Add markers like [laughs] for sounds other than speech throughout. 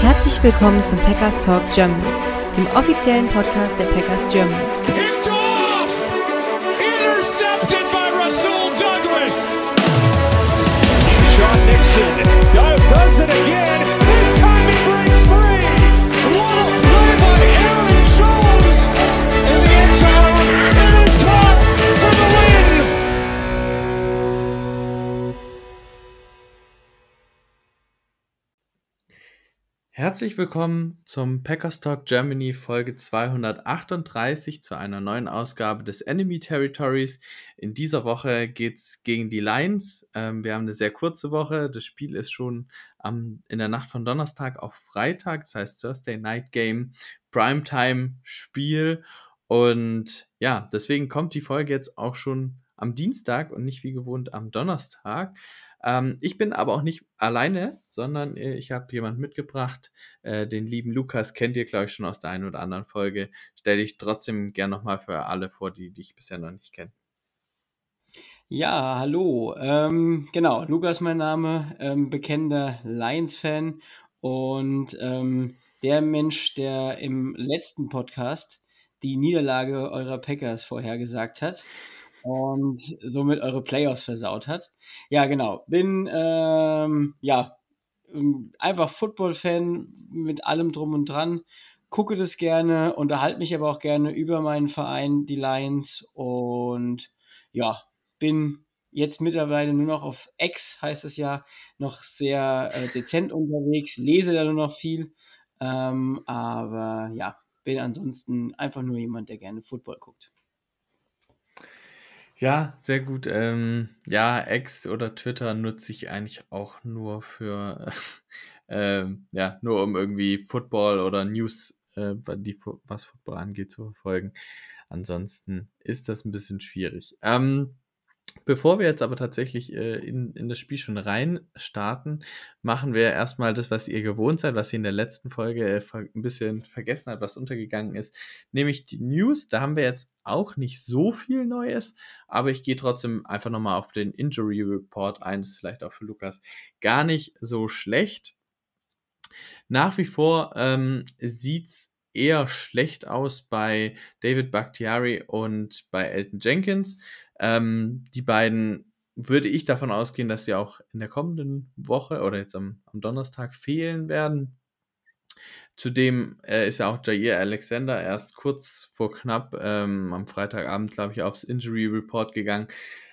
Herzlich willkommen zum Packers Talk Germany, dem offiziellen Podcast der Packers Germany. Intercepted by Rasul Douglas! Sean Nixon Herzlich willkommen zum Packers Talk Germany Folge 238 zu einer neuen Ausgabe des Enemy Territories. In dieser Woche geht's gegen die Lions. Ähm, wir haben eine sehr kurze Woche. Das Spiel ist schon am, in der Nacht von Donnerstag auf Freitag, das heißt Thursday Night Game, Primetime Spiel. Und ja, deswegen kommt die Folge jetzt auch schon am Dienstag und nicht wie gewohnt am Donnerstag. Ähm, ich bin aber auch nicht alleine, sondern äh, ich habe jemanden mitgebracht. Äh, den lieben Lukas kennt ihr, glaube ich, schon aus der einen oder anderen Folge. Stelle ich trotzdem gern nochmal für alle vor, die, die ich bisher noch nicht kenne. Ja, hallo. Ähm, genau, Lukas mein Name, ähm, bekennender Lions-Fan und ähm, der Mensch, der im letzten Podcast die Niederlage eurer Packers vorhergesagt hat und somit eure Playoffs versaut hat. Ja, genau. Bin ähm, ja ähm, einfach Football-Fan mit allem drum und dran. Gucke das gerne, unterhalte mich aber auch gerne über meinen Verein, die Lions. Und ja, bin jetzt mittlerweile nur noch auf X, heißt es ja, noch sehr äh, dezent unterwegs, lese da nur noch viel. Ähm, aber ja, bin ansonsten einfach nur jemand, der gerne Football guckt. Ja, sehr gut. Ähm, ja, X oder Twitter nutze ich eigentlich auch nur für, [laughs] ähm, ja, nur um irgendwie Football oder News, äh, die, was Football angeht, zu verfolgen. Ansonsten ist das ein bisschen schwierig. Ähm, Bevor wir jetzt aber tatsächlich äh, in, in das Spiel schon rein starten, machen wir erstmal das, was ihr gewohnt seid, was ihr in der letzten Folge äh, ein bisschen vergessen habt, was untergegangen ist, nämlich die News. Da haben wir jetzt auch nicht so viel Neues, aber ich gehe trotzdem einfach nochmal auf den Injury Report ein. Das ist vielleicht auch für Lukas gar nicht so schlecht. Nach wie vor ähm, sieht's eher schlecht aus bei David Bakhtiari und bei Elton Jenkins. Ähm, die beiden würde ich davon ausgehen, dass sie auch in der kommenden Woche oder jetzt am, am Donnerstag fehlen werden. Zudem äh, ist ja auch Jair Alexander erst kurz vor knapp ähm, am Freitagabend, glaube ich, aufs Injury Report gegangen.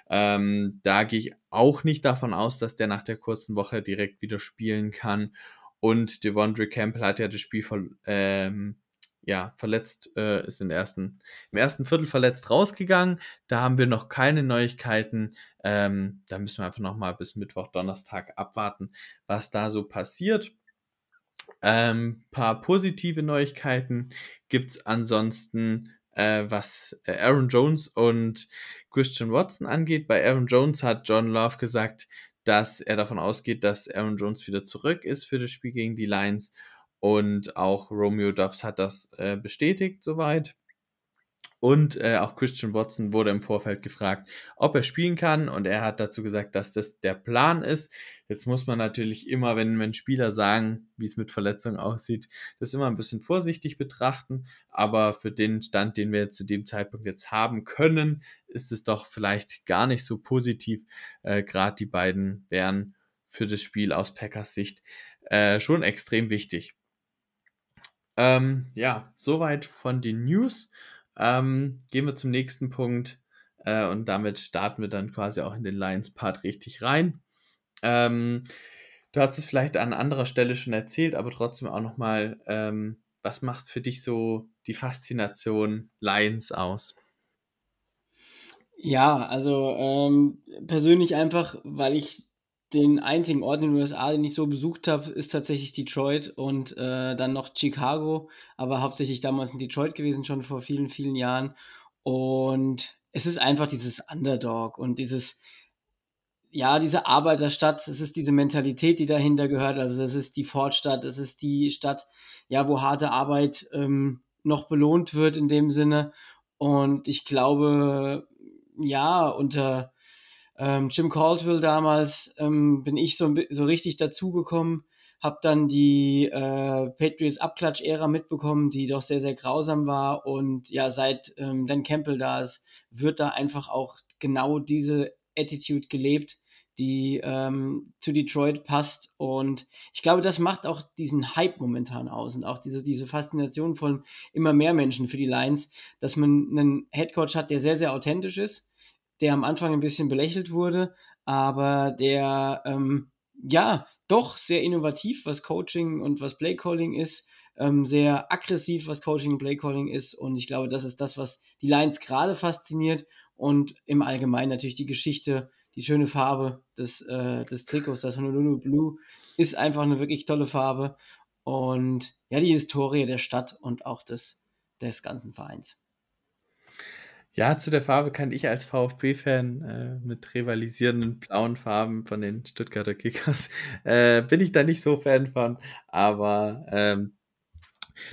Ähm, da gehe ich auch nicht davon aus, dass der nach der kurzen Woche direkt wieder spielen kann. Und Devondre Campbell hat ja das Spiel ähm, ja, verletzt, äh, ist in der ersten, im ersten Viertel verletzt rausgegangen. Da haben wir noch keine Neuigkeiten. Ähm, da müssen wir einfach noch mal bis Mittwoch, Donnerstag abwarten, was da so passiert. Ähm, paar positive Neuigkeiten gibt's ansonsten, äh, was äh, Aaron Jones und Christian Watson angeht. Bei Aaron Jones hat John Love gesagt, dass er davon ausgeht, dass Aaron Jones wieder zurück ist für das Spiel gegen die Lions und auch Romeo Dubs hat das äh, bestätigt soweit. Und äh, auch Christian Watson wurde im Vorfeld gefragt, ob er spielen kann. Und er hat dazu gesagt, dass das der Plan ist. Jetzt muss man natürlich immer, wenn, wenn Spieler sagen, wie es mit Verletzungen aussieht, das immer ein bisschen vorsichtig betrachten. Aber für den Stand, den wir zu dem Zeitpunkt jetzt haben können, ist es doch vielleicht gar nicht so positiv. Äh, Gerade die beiden wären für das Spiel aus Packers Sicht äh, schon extrem wichtig. Ähm, ja, soweit von den News. Ähm, gehen wir zum nächsten Punkt äh, und damit starten wir dann quasi auch in den Lions-Part richtig rein. Ähm, du hast es vielleicht an anderer Stelle schon erzählt, aber trotzdem auch nochmal, ähm, was macht für dich so die Faszination Lions aus? Ja, also ähm, persönlich einfach, weil ich den einzigen Ort in den USA, den ich so besucht habe, ist tatsächlich Detroit und äh, dann noch Chicago, aber hauptsächlich damals in Detroit gewesen, schon vor vielen, vielen Jahren. Und es ist einfach dieses Underdog und dieses, ja, diese Arbeiterstadt, es ist diese Mentalität, die dahinter gehört. Also es ist die Fortstadt, es ist die Stadt, ja, wo harte Arbeit ähm, noch belohnt wird in dem Sinne. Und ich glaube, ja, unter ähm, Jim Caldwell damals ähm, bin ich so, so richtig dazugekommen, habe dann die äh, Patriots Abklatsch-Ära mitbekommen, die doch sehr, sehr grausam war. Und ja, seit ähm, Dan Campbell da ist, wird da einfach auch genau diese Attitude gelebt, die ähm, zu Detroit passt. Und ich glaube, das macht auch diesen Hype momentan aus und auch diese, diese Faszination von immer mehr Menschen für die Lions, dass man einen Headcoach hat, der sehr, sehr authentisch ist, der am Anfang ein bisschen belächelt wurde, aber der ähm, ja doch sehr innovativ, was Coaching und was Playcalling ist, ähm, sehr aggressiv, was Coaching und Playcalling ist. Und ich glaube, das ist das, was die Lions gerade fasziniert und im Allgemeinen natürlich die Geschichte, die schöne Farbe des, äh, des Trikots, das Honolulu Blue, ist einfach eine wirklich tolle Farbe. Und ja, die Historie der Stadt und auch des, des ganzen Vereins. Ja, zu der Farbe kann ich als VfB-Fan äh, mit rivalisierenden blauen Farben von den Stuttgarter Kickers, [laughs] äh, bin ich da nicht so Fan von, aber ähm,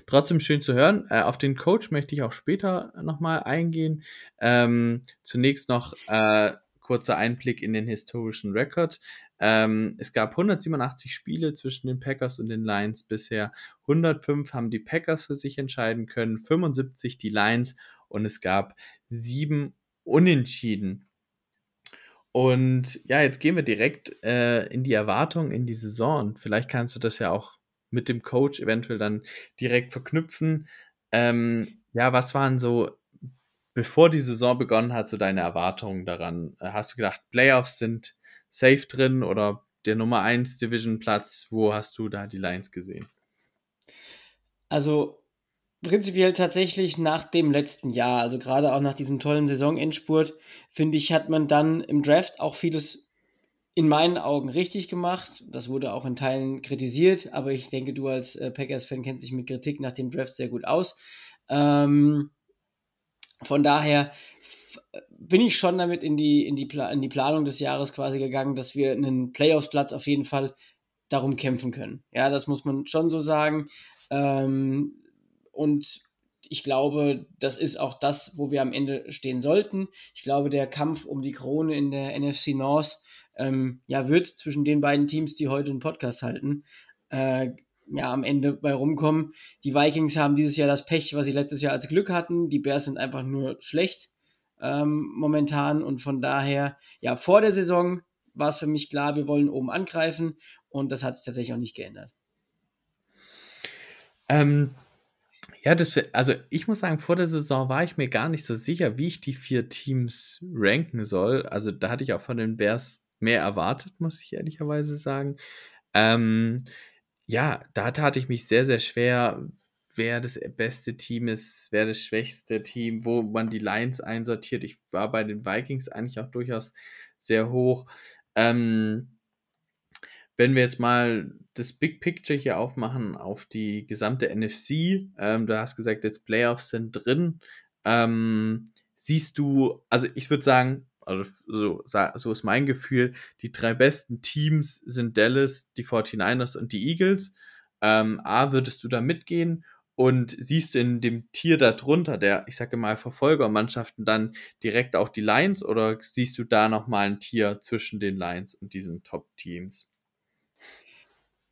trotzdem schön zu hören. Äh, auf den Coach möchte ich auch später nochmal eingehen. Ähm, zunächst noch äh, kurzer Einblick in den historischen Rekord. Ähm, es gab 187 Spiele zwischen den Packers und den Lions bisher. 105 haben die Packers für sich entscheiden können, 75 die Lions und es gab sieben Unentschieden. Und ja, jetzt gehen wir direkt äh, in die Erwartung in die Saison. Und vielleicht kannst du das ja auch mit dem Coach eventuell dann direkt verknüpfen. Ähm, ja, was waren so, bevor die Saison begonnen hat, so deine Erwartungen daran? Hast du gedacht, Playoffs sind safe drin oder der Nummer 1 Division Platz? Wo hast du da die Lions gesehen? Also prinzipiell tatsächlich nach dem letzten Jahr, also gerade auch nach diesem tollen Saisonendspurt, finde ich, hat man dann im Draft auch vieles in meinen Augen richtig gemacht. Das wurde auch in Teilen kritisiert, aber ich denke, du als äh, Packers-Fan kennst dich mit Kritik nach dem Draft sehr gut aus. Ähm, von daher bin ich schon damit in die, in, die in die Planung des Jahres quasi gegangen, dass wir einen Playoffs-Platz auf jeden Fall darum kämpfen können. Ja, das muss man schon so sagen. Ähm, und ich glaube, das ist auch das, wo wir am Ende stehen sollten. Ich glaube, der Kampf um die Krone in der NFC North ähm, ja, wird zwischen den beiden Teams, die heute einen Podcast halten, äh, ja, am Ende bei rumkommen. Die Vikings haben dieses Jahr das Pech, was sie letztes Jahr als Glück hatten. Die Bears sind einfach nur schlecht ähm, momentan und von daher, ja, vor der Saison war es für mich klar, wir wollen oben angreifen und das hat sich tatsächlich auch nicht geändert. Ähm, ja, das, also ich muss sagen, vor der Saison war ich mir gar nicht so sicher, wie ich die vier Teams ranken soll. Also da hatte ich auch von den Bears mehr erwartet, muss ich ehrlicherweise sagen. Ähm, ja, da tat ich mich sehr, sehr schwer, wer das beste Team ist, wer das schwächste Team, wo man die Lions einsortiert. Ich war bei den Vikings eigentlich auch durchaus sehr hoch. Ähm, wenn wir jetzt mal das Big Picture hier aufmachen auf die gesamte NFC, ähm, du hast gesagt, jetzt Playoffs sind drin. Ähm, siehst du, also ich würde sagen, also so, so ist mein Gefühl, die drei besten Teams sind Dallas, die 49ers und die Eagles. Ähm, A, würdest du da mitgehen? Und siehst du in dem Tier darunter, der, ich sage mal, Verfolgermannschaften, dann direkt auch die Lions oder siehst du da nochmal ein Tier zwischen den Lions und diesen Top-Teams?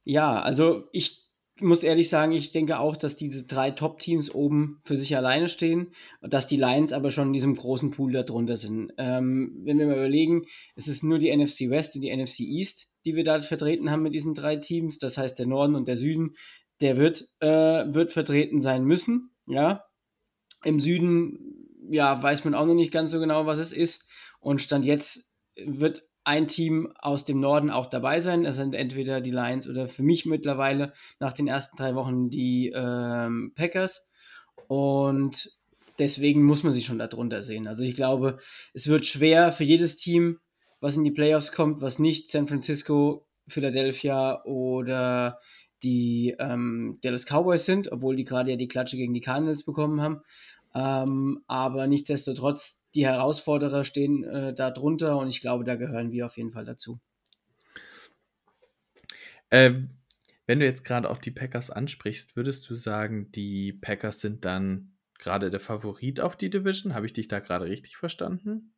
Ja, also ich muss ehrlich sagen, ich denke auch, dass diese drei Top-Teams oben für sich alleine stehen und dass die Lions aber schon in diesem großen Pool darunter sind. Ähm, wenn wir mal überlegen, es ist nur die NFC West und die NFC East, die wir da vertreten haben mit diesen drei Teams. Das heißt, der Norden und der Süden, der wird, äh, wird vertreten sein müssen. Ja, im Süden, ja, weiß man auch noch nicht ganz so genau, was es ist. Und Stand jetzt wird ein Team aus dem Norden auch dabei sein. Das sind entweder die Lions oder für mich mittlerweile nach den ersten drei Wochen die ähm, Packers. Und deswegen muss man sich schon darunter sehen. Also ich glaube, es wird schwer für jedes Team, was in die Playoffs kommt, was nicht San Francisco, Philadelphia oder die ähm, Dallas Cowboys sind, obwohl die gerade ja die Klatsche gegen die Cardinals bekommen haben. Ähm, aber nichtsdestotrotz, die Herausforderer stehen äh, da drunter und ich glaube, da gehören wir auf jeden Fall dazu. Ähm, wenn du jetzt gerade auch die Packers ansprichst, würdest du sagen, die Packers sind dann gerade der Favorit auf die Division? Habe ich dich da gerade richtig verstanden?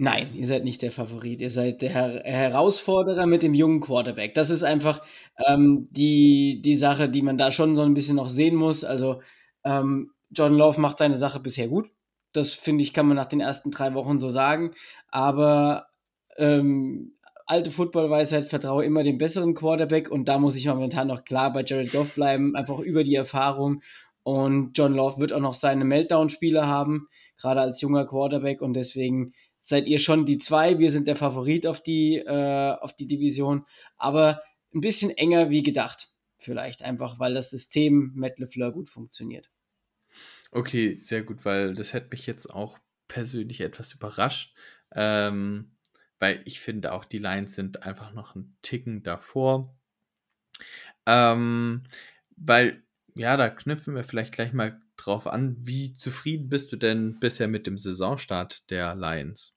Nein, ihr seid nicht der Favorit. Ihr seid der Her Herausforderer mit dem jungen Quarterback. Das ist einfach ähm, die, die Sache, die man da schon so ein bisschen noch sehen muss. Also ähm, John Love macht seine Sache bisher gut. Das finde ich, kann man nach den ersten drei Wochen so sagen. Aber ähm, alte Footballweisheit, vertraue immer dem besseren Quarterback und da muss ich momentan noch klar bei Jared Goff bleiben, einfach über die Erfahrung. Und John Love wird auch noch seine Meltdown-Spiele haben, gerade als junger Quarterback und deswegen seid ihr schon die zwei. Wir sind der Favorit auf die, äh, auf die Division, aber ein bisschen enger wie gedacht. Vielleicht einfach, weil das System Matt LeFleur gut funktioniert. Okay, sehr gut, weil das hätte mich jetzt auch persönlich etwas überrascht, ähm, weil ich finde auch die Lions sind einfach noch einen Ticken davor. Ähm, weil, ja, da knüpfen wir vielleicht gleich mal drauf an, wie zufrieden bist du denn bisher mit dem Saisonstart der Lions?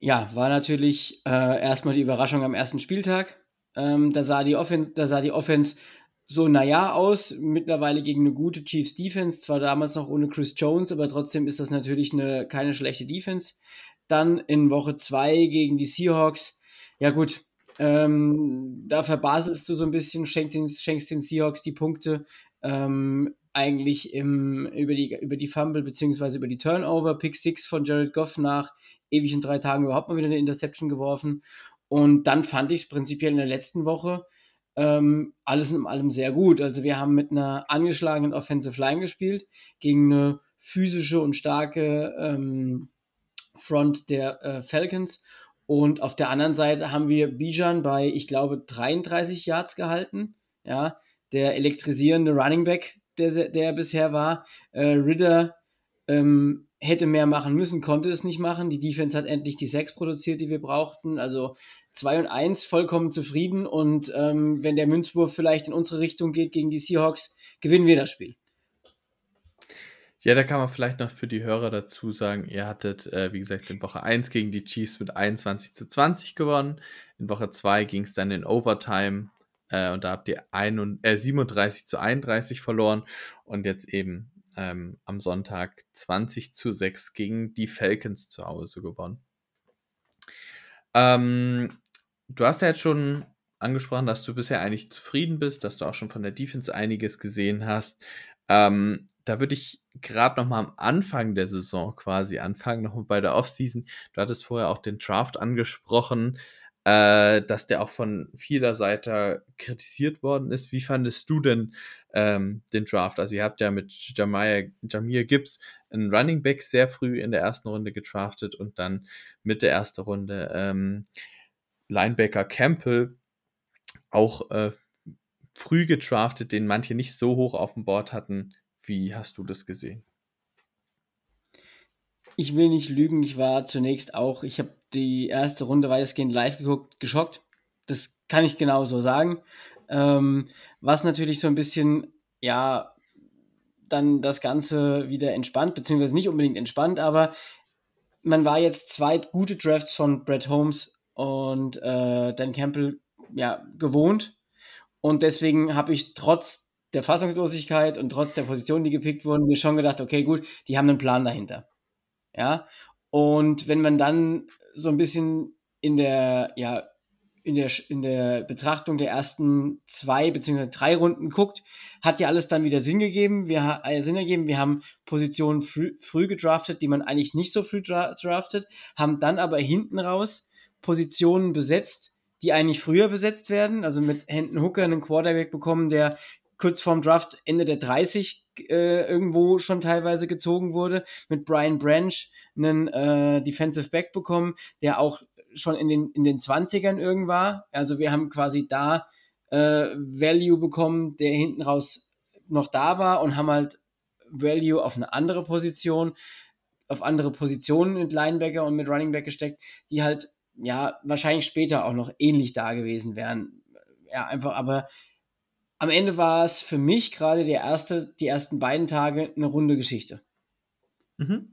Ja, war natürlich äh, erstmal die Überraschung am ersten Spieltag. Ähm, da, sah die Offense, da sah die Offense so naja aus, mittlerweile gegen eine gute Chiefs Defense, zwar damals noch ohne Chris Jones, aber trotzdem ist das natürlich eine, keine schlechte Defense. Dann in Woche 2 gegen die Seahawks. Ja gut, ähm, da verbaselst du so ein bisschen, schenkst den, schenkst den Seahawks die Punkte. Ähm, eigentlich im, über, die, über die Fumble bzw. über die Turnover, Pick 6 von Jared Goff nach ewigen drei Tagen überhaupt mal wieder eine Interception geworfen. Und dann fand ich es prinzipiell in der letzten Woche ähm, alles in allem sehr gut. Also wir haben mit einer angeschlagenen Offensive Line gespielt, gegen eine physische und starke ähm, Front der äh, Falcons. Und auf der anderen Seite haben wir Bijan bei, ich glaube, 33 Yards gehalten. Ja, der elektrisierende Running Back, der, der bisher war. Äh, Ritter ähm, hätte mehr machen müssen, konnte es nicht machen. Die Defense hat endlich die sechs produziert, die wir brauchten. Also 2 und 1 vollkommen zufrieden. Und ähm, wenn der Münzwurf vielleicht in unsere Richtung geht gegen die Seahawks, gewinnen wir das Spiel. Ja, da kann man vielleicht noch für die Hörer dazu sagen, ihr hattet, äh, wie gesagt, in Woche 1 gegen die Chiefs mit 21 zu 20 gewonnen. In Woche 2 ging es dann in Overtime äh, und da habt ihr ein, äh, 37 zu 31 verloren und jetzt eben ähm, am Sonntag 20 zu 6 gegen die Falcons zu Hause gewonnen. Ähm, du hast ja jetzt schon angesprochen, dass du bisher eigentlich zufrieden bist, dass du auch schon von der Defense einiges gesehen hast. Ähm, da würde ich gerade noch mal am Anfang der Saison quasi anfangen, noch mal bei der Offseason. Du hattest vorher auch den Draft angesprochen, äh, dass der auch von vieler Seite kritisiert worden ist. Wie fandest du denn ähm, den Draft? Also ihr habt ja mit Jamir, Jamir Gibbs einen Running Back sehr früh in der ersten Runde gedraftet und dann mit der ersten Runde ähm, Linebacker Campbell auch äh, früh gedraftet, den manche nicht so hoch auf dem Board hatten. Wie hast du das gesehen? Ich will nicht lügen, ich war zunächst auch, ich habe die erste Runde weitestgehend live geguckt, geschockt. Das kann ich genau so sagen. Ähm, was natürlich so ein bisschen, ja, dann das Ganze wieder entspannt, beziehungsweise nicht unbedingt entspannt, aber man war jetzt zwei gute Drafts von Brett Holmes und äh, Dan Campbell ja, gewohnt. Und deswegen habe ich trotz der Fassungslosigkeit und trotz der Positionen, die gepickt wurden, mir schon gedacht, okay, gut, die haben einen Plan dahinter. Ja. Und wenn man dann so ein bisschen in der, ja, in der, in der Betrachtung der ersten zwei beziehungsweise drei Runden guckt, hat ja alles dann wieder Sinn gegeben. Wir, äh, Sinn ergeben. Wir haben Positionen früh, früh gedraftet, die man eigentlich nicht so früh dra draftet, haben dann aber hinten raus Positionen besetzt, die eigentlich früher besetzt werden. Also mit Händen Hooker einen Quarterback bekommen, der kurz vorm Draft Ende der 30 äh, irgendwo schon teilweise gezogen wurde, mit Brian Branch einen äh, Defensive Back bekommen, der auch schon in den, in den 20ern irgendwann war. Also wir haben quasi da äh, Value bekommen, der hinten raus noch da war und haben halt Value auf eine andere Position, auf andere Positionen mit Linebacker und mit Running Back gesteckt, die halt ja wahrscheinlich später auch noch ähnlich da gewesen wären. Ja, einfach, aber am Ende war es für mich gerade der erste, die ersten beiden Tage eine runde Geschichte. Mhm.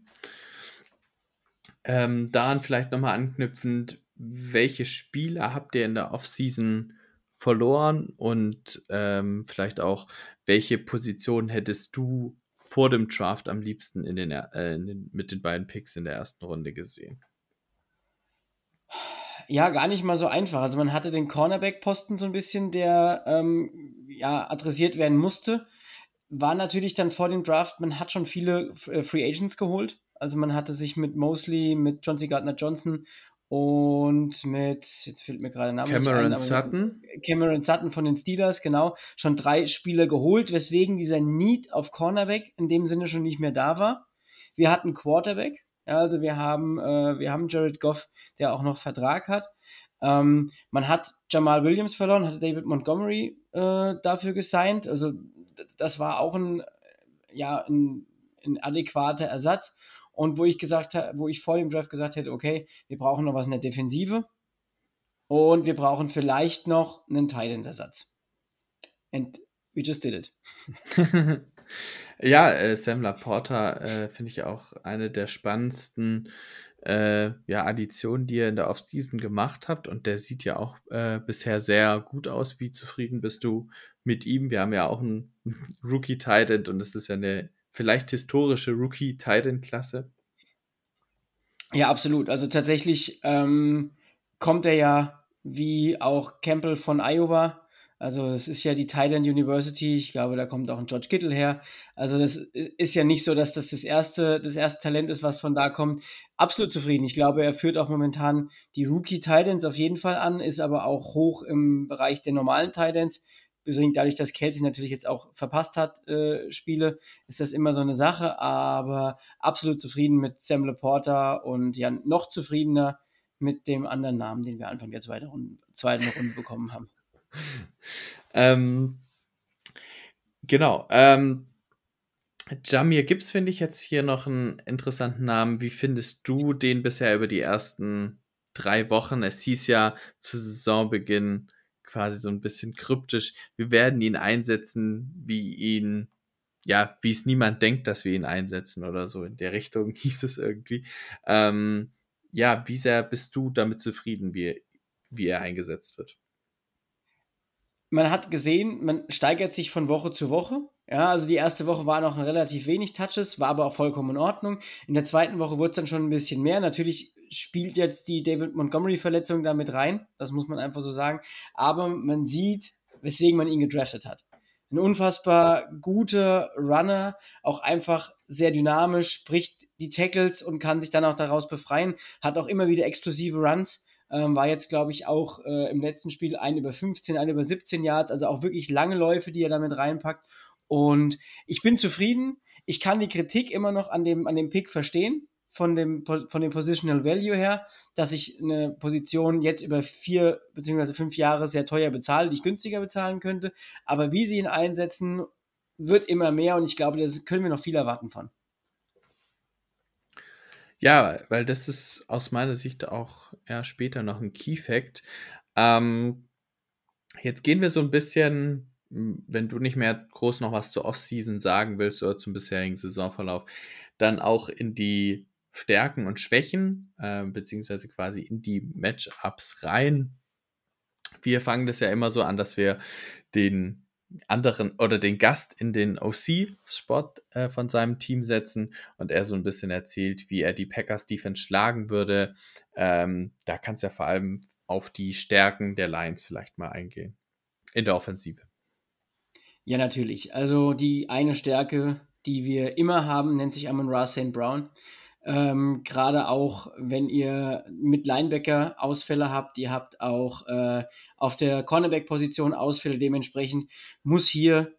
Ähm, daran vielleicht nochmal anknüpfend, welche Spieler habt ihr in der Offseason verloren und ähm, vielleicht auch, welche Position hättest du vor dem Draft am liebsten in den, äh, in den, mit den beiden Picks in der ersten Runde gesehen? Ja, gar nicht mal so einfach. Also man hatte den Cornerback-Posten so ein bisschen, der ähm, ja adressiert werden musste. War natürlich dann vor dem Draft, man hat schon viele äh, Free Agents geholt. Also man hatte sich mit Mosley, mit John C. Gardner Johnson und mit, jetzt fehlt mir gerade der Name. Cameron ein, Sutton. Cameron Sutton von den Steelers, genau. Schon drei Spieler geholt, weswegen dieser Need auf Cornerback in dem Sinne schon nicht mehr da war. Wir hatten Quarterback, ja, also wir haben, äh, wir haben Jared Goff, der auch noch Vertrag hat. Ähm, man hat Jamal Williams verloren, hatte David Montgomery äh, dafür gesigned. Also das war auch ein, ja, ein, ein adäquater Ersatz. Und wo ich gesagt habe, wo ich vor dem Draft gesagt hätte, okay, wir brauchen noch was in der Defensive und wir brauchen vielleicht noch einen Titan-Ersatz. And we just did it. [laughs] ja, äh, Sam Laporta äh, finde ich auch eine der spannendsten äh, ja, Additionen, die ihr in der Offseason gemacht habt. Und der sieht ja auch äh, bisher sehr gut aus. Wie zufrieden bist du mit ihm? Wir haben ja auch einen [laughs] Rookie-Titan und es ist ja eine vielleicht historische Rookie-Titan-Klasse. Ja, absolut. Also tatsächlich ähm, kommt er ja wie auch Campbell von Iowa. Also das ist ja die Titan University. Ich glaube, da kommt auch ein George Kittle her. Also das ist ja nicht so, dass das das erste, das erste Talent ist, was von da kommt. Absolut zufrieden. Ich glaube, er führt auch momentan die Rookie Titans auf jeden Fall an, ist aber auch hoch im Bereich der normalen Titans bedingt dadurch, dass Kelsey natürlich jetzt auch verpasst hat, äh, Spiele, ist das immer so eine Sache, aber absolut zufrieden mit Sam Laporta und ja, noch zufriedener mit dem anderen Namen, den wir Anfang der zweiten Runde, zweiten Runde bekommen haben. [laughs] ähm, genau. Ähm, Jamir Gibbs finde ich jetzt hier noch einen interessanten Namen. Wie findest du den bisher über die ersten drei Wochen? Es hieß ja zu Saisonbeginn, quasi so ein bisschen kryptisch. Wir werden ihn einsetzen, wie ihn, ja, wie es niemand denkt, dass wir ihn einsetzen oder so. In der Richtung [laughs] hieß es irgendwie. Ähm, ja, wie sehr bist du damit zufrieden, wie, wie er eingesetzt wird? Man hat gesehen, man steigert sich von Woche zu Woche. Ja, also die erste Woche war noch relativ wenig Touches, war aber auch vollkommen in Ordnung. In der zweiten Woche wurde es dann schon ein bisschen mehr. Natürlich spielt jetzt die David Montgomery-Verletzung da mit rein. Das muss man einfach so sagen. Aber man sieht, weswegen man ihn gedraftet hat. Ein unfassbar guter Runner, auch einfach sehr dynamisch, spricht die Tackles und kann sich dann auch daraus befreien. Hat auch immer wieder explosive Runs. Ähm, war jetzt, glaube ich, auch äh, im letzten Spiel ein über 15, ein über 17 Yards, also auch wirklich lange Läufe, die er damit reinpackt. Und ich bin zufrieden. Ich kann die Kritik immer noch an dem, an dem Pick verstehen von dem, von dem Positional Value her, dass ich eine Position jetzt über vier beziehungsweise fünf Jahre sehr teuer bezahle, die ich günstiger bezahlen könnte. Aber wie sie ihn einsetzen, wird immer mehr und ich glaube, da können wir noch viel erwarten von. Ja, weil das ist aus meiner Sicht auch ja, später noch ein Key Fact. Ähm, jetzt gehen wir so ein bisschen, wenn du nicht mehr groß noch was zur Offseason sagen willst oder zum bisherigen Saisonverlauf, dann auch in die Stärken und Schwächen, äh, beziehungsweise quasi in die Matchups rein. Wir fangen das ja immer so an, dass wir den anderen oder den Gast in den OC-Spot äh, von seinem Team setzen und er so ein bisschen erzählt, wie er die Packers Defense schlagen würde. Ähm, da kannst du ja vor allem auf die Stärken der Lions vielleicht mal eingehen. In der Offensive. Ja, natürlich. Also die eine Stärke, die wir immer haben, nennt sich Amon Ra St. Brown. Ähm, Gerade auch, wenn ihr mit Linebacker Ausfälle habt, ihr habt auch äh, auf der Cornerback-Position Ausfälle, dementsprechend muss hier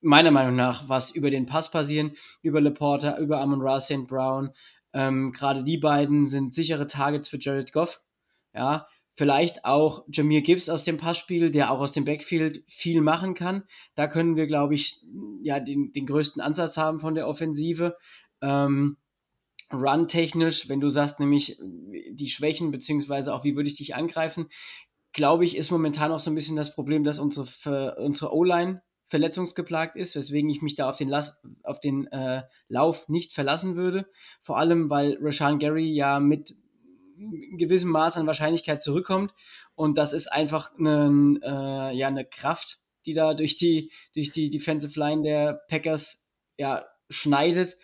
meiner Meinung nach was über den Pass passieren, über Laporta, über Amon Ra St. Brown. Ähm, Gerade die beiden sind sichere Targets für Jared Goff. Ja, vielleicht auch Jameer Gibbs aus dem Passspiel, der auch aus dem Backfield viel machen kann. Da können wir, glaube ich, ja, den, den größten Ansatz haben von der Offensive. Ähm, Run-technisch, wenn du sagst, nämlich die Schwächen, beziehungsweise auch wie würde ich dich angreifen, glaube ich, ist momentan auch so ein bisschen das Problem, dass unsere, unsere O-Line verletzungsgeplagt ist, weswegen ich mich da auf den, Las auf den äh, Lauf nicht verlassen würde. Vor allem, weil Rashan Gary ja mit gewissem Maß an Wahrscheinlichkeit zurückkommt und das ist einfach eine, äh, ja, eine Kraft, die da durch die, durch die Defensive Line der Packers ja schneidet,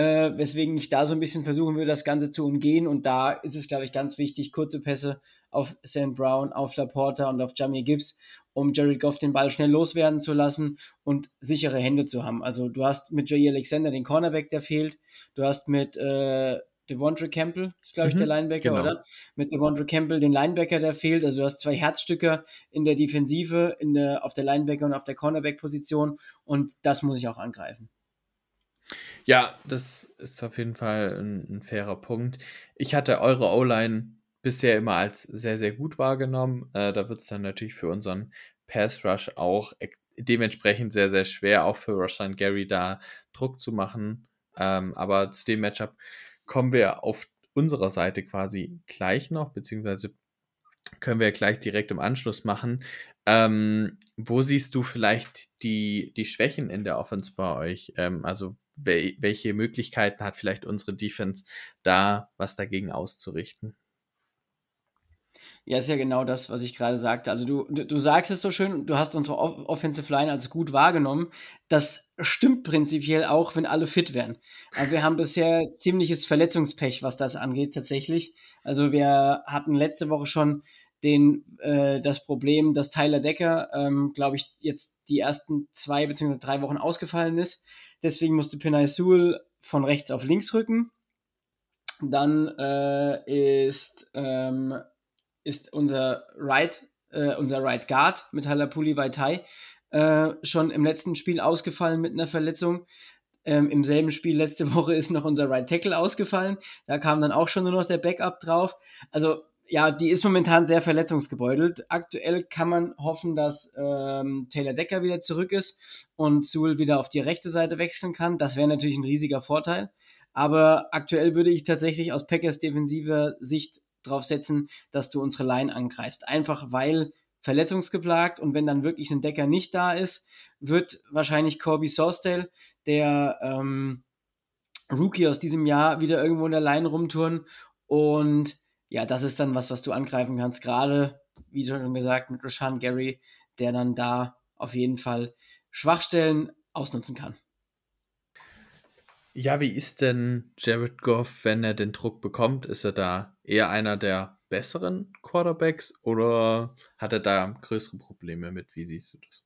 äh, weswegen ich da so ein bisschen versuchen würde, das Ganze zu umgehen. Und da ist es, glaube ich, ganz wichtig, kurze Pässe auf Sam Brown, auf Laporta und auf Jamie Gibbs, um Jared Goff den Ball schnell loswerden zu lassen und sichere Hände zu haben. Also du hast mit Jay Alexander den Cornerback, der fehlt. Du hast mit äh, Devondre Campbell, ist glaube ich mhm, der Linebacker, genau. oder? Mit Devondre Campbell den Linebacker, der fehlt. Also du hast zwei Herzstücke in der Defensive, in der, auf der Linebacker und auf der Cornerback-Position und das muss ich auch angreifen. Ja, das ist auf jeden Fall ein, ein fairer Punkt. Ich hatte eure O-Line bisher immer als sehr, sehr gut wahrgenommen. Äh, da wird es dann natürlich für unseren Pass Rush auch dementsprechend sehr, sehr schwer, auch für Rashan Gary da Druck zu machen. Ähm, aber zu dem Matchup kommen wir auf unserer Seite quasi gleich noch, beziehungsweise können wir gleich direkt im Anschluss machen. Ähm, wo siehst du vielleicht die, die Schwächen in der Offense bei euch? Ähm, also wel welche Möglichkeiten hat vielleicht unsere Defense da, was dagegen auszurichten? Ja, ist ja genau das, was ich gerade sagte. Also du, du, sagst es so schön, du hast unsere Off Offensive Line als gut wahrgenommen. Das stimmt prinzipiell auch, wenn alle fit wären. Aber wir haben bisher ziemliches Verletzungspech, was das angeht, tatsächlich. Also wir hatten letzte Woche schon den, äh, das Problem, dass Tyler Decker, ähm, glaube ich, jetzt die ersten zwei bzw. drei Wochen ausgefallen ist. Deswegen musste Penay Sewell von rechts auf links rücken. Dann äh, ist, ähm, ist unser Right, äh, unser Right Guard mit Halapuli Vaitai äh, schon im letzten Spiel ausgefallen mit einer Verletzung. Ähm, Im selben Spiel letzte [laughs] Woche ist noch unser Right Tackle ausgefallen. Da kam dann auch schon nur noch der Backup drauf. Also ja, die ist momentan sehr verletzungsgebeutelt. Aktuell kann man hoffen, dass ähm, Taylor Decker wieder zurück ist und Sewell wieder auf die rechte Seite wechseln kann. Das wäre natürlich ein riesiger Vorteil. Aber aktuell würde ich tatsächlich aus Packers defensiver Sicht drauf setzen, dass du unsere Line angreifst. Einfach weil verletzungsgeplagt und wenn dann wirklich ein Decker nicht da ist, wird wahrscheinlich Corby Sawstell, der ähm, Rookie aus diesem Jahr, wieder irgendwo in der Line rumtouren und ja, das ist dann was, was du angreifen kannst. Gerade, wie schon gesagt, mit Rashan Gary, der dann da auf jeden Fall Schwachstellen ausnutzen kann. Ja, wie ist denn Jared Goff, wenn er den Druck bekommt? Ist er da eher einer der besseren Quarterbacks oder hat er da größere Probleme mit? Wie siehst du das?